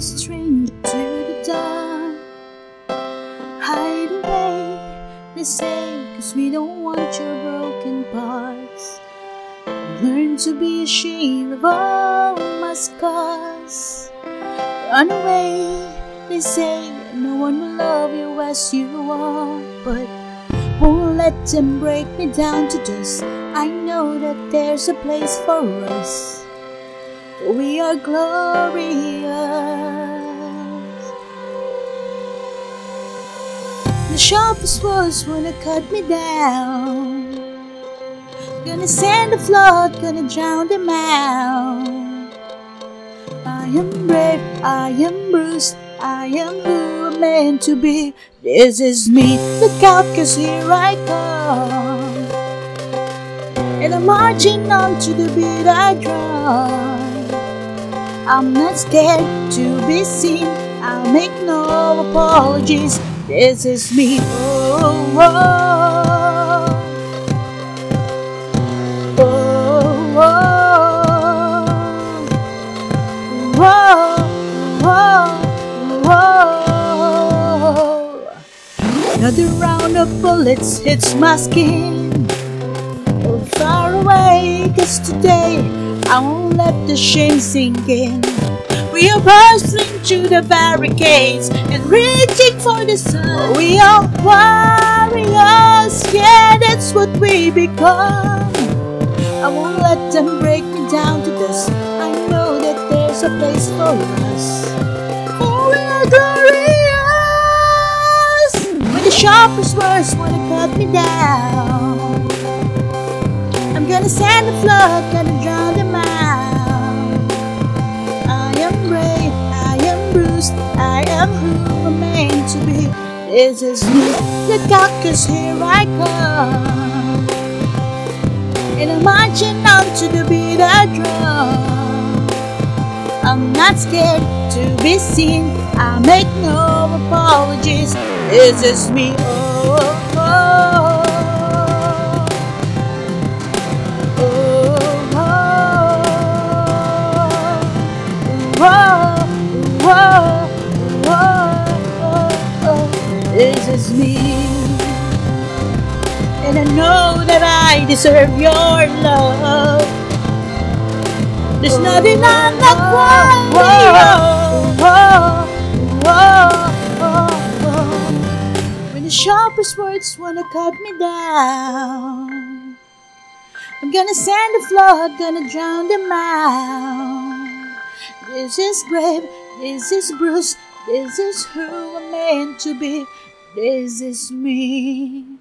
stranger to the dawn. Hide away, they say, cause we don't want your broken parts. Learn to be ashamed of all my scars. Run away, they say, no one will love you as you are, but won't let them break me down to dust. I know that there's a place for us. For we are glorious. The sharpest words wanna cut me down. Gonna send a flood, gonna drown them out. I am brave, I am bruised, I am who I'm meant to be. This is me, look out, cause here I come. And I'm marching on to the beat I drum. I'm not scared to be seen, I'll make no apologies. This is me. Oh, oh, oh, oh, oh, oh. Another round of bullets hits my skin. Far away, cause today I won't let the shame sink in. We are bursting through the barricades and reaching for the sun. We are warriors, yeah, that's what we become. I won't let them break me down to dust. I know that there's a place for us. For we are glorious. When the sharpest words wanna cut me down, I'm gonna send a flood, gonna drown is me, look out, cause here I come. And I'm marching on to the beat I drum. I'm not scared to be seen, I make no apologies. This is me, oh, oh, oh. Me, and I know that I deserve your love. There's nothing I'm not worthy of. When the sharpest words wanna cut me down. I'm gonna send a flood, gonna drown them out. This is brave, this is Bruce, this is who I'm meant to be, this is me.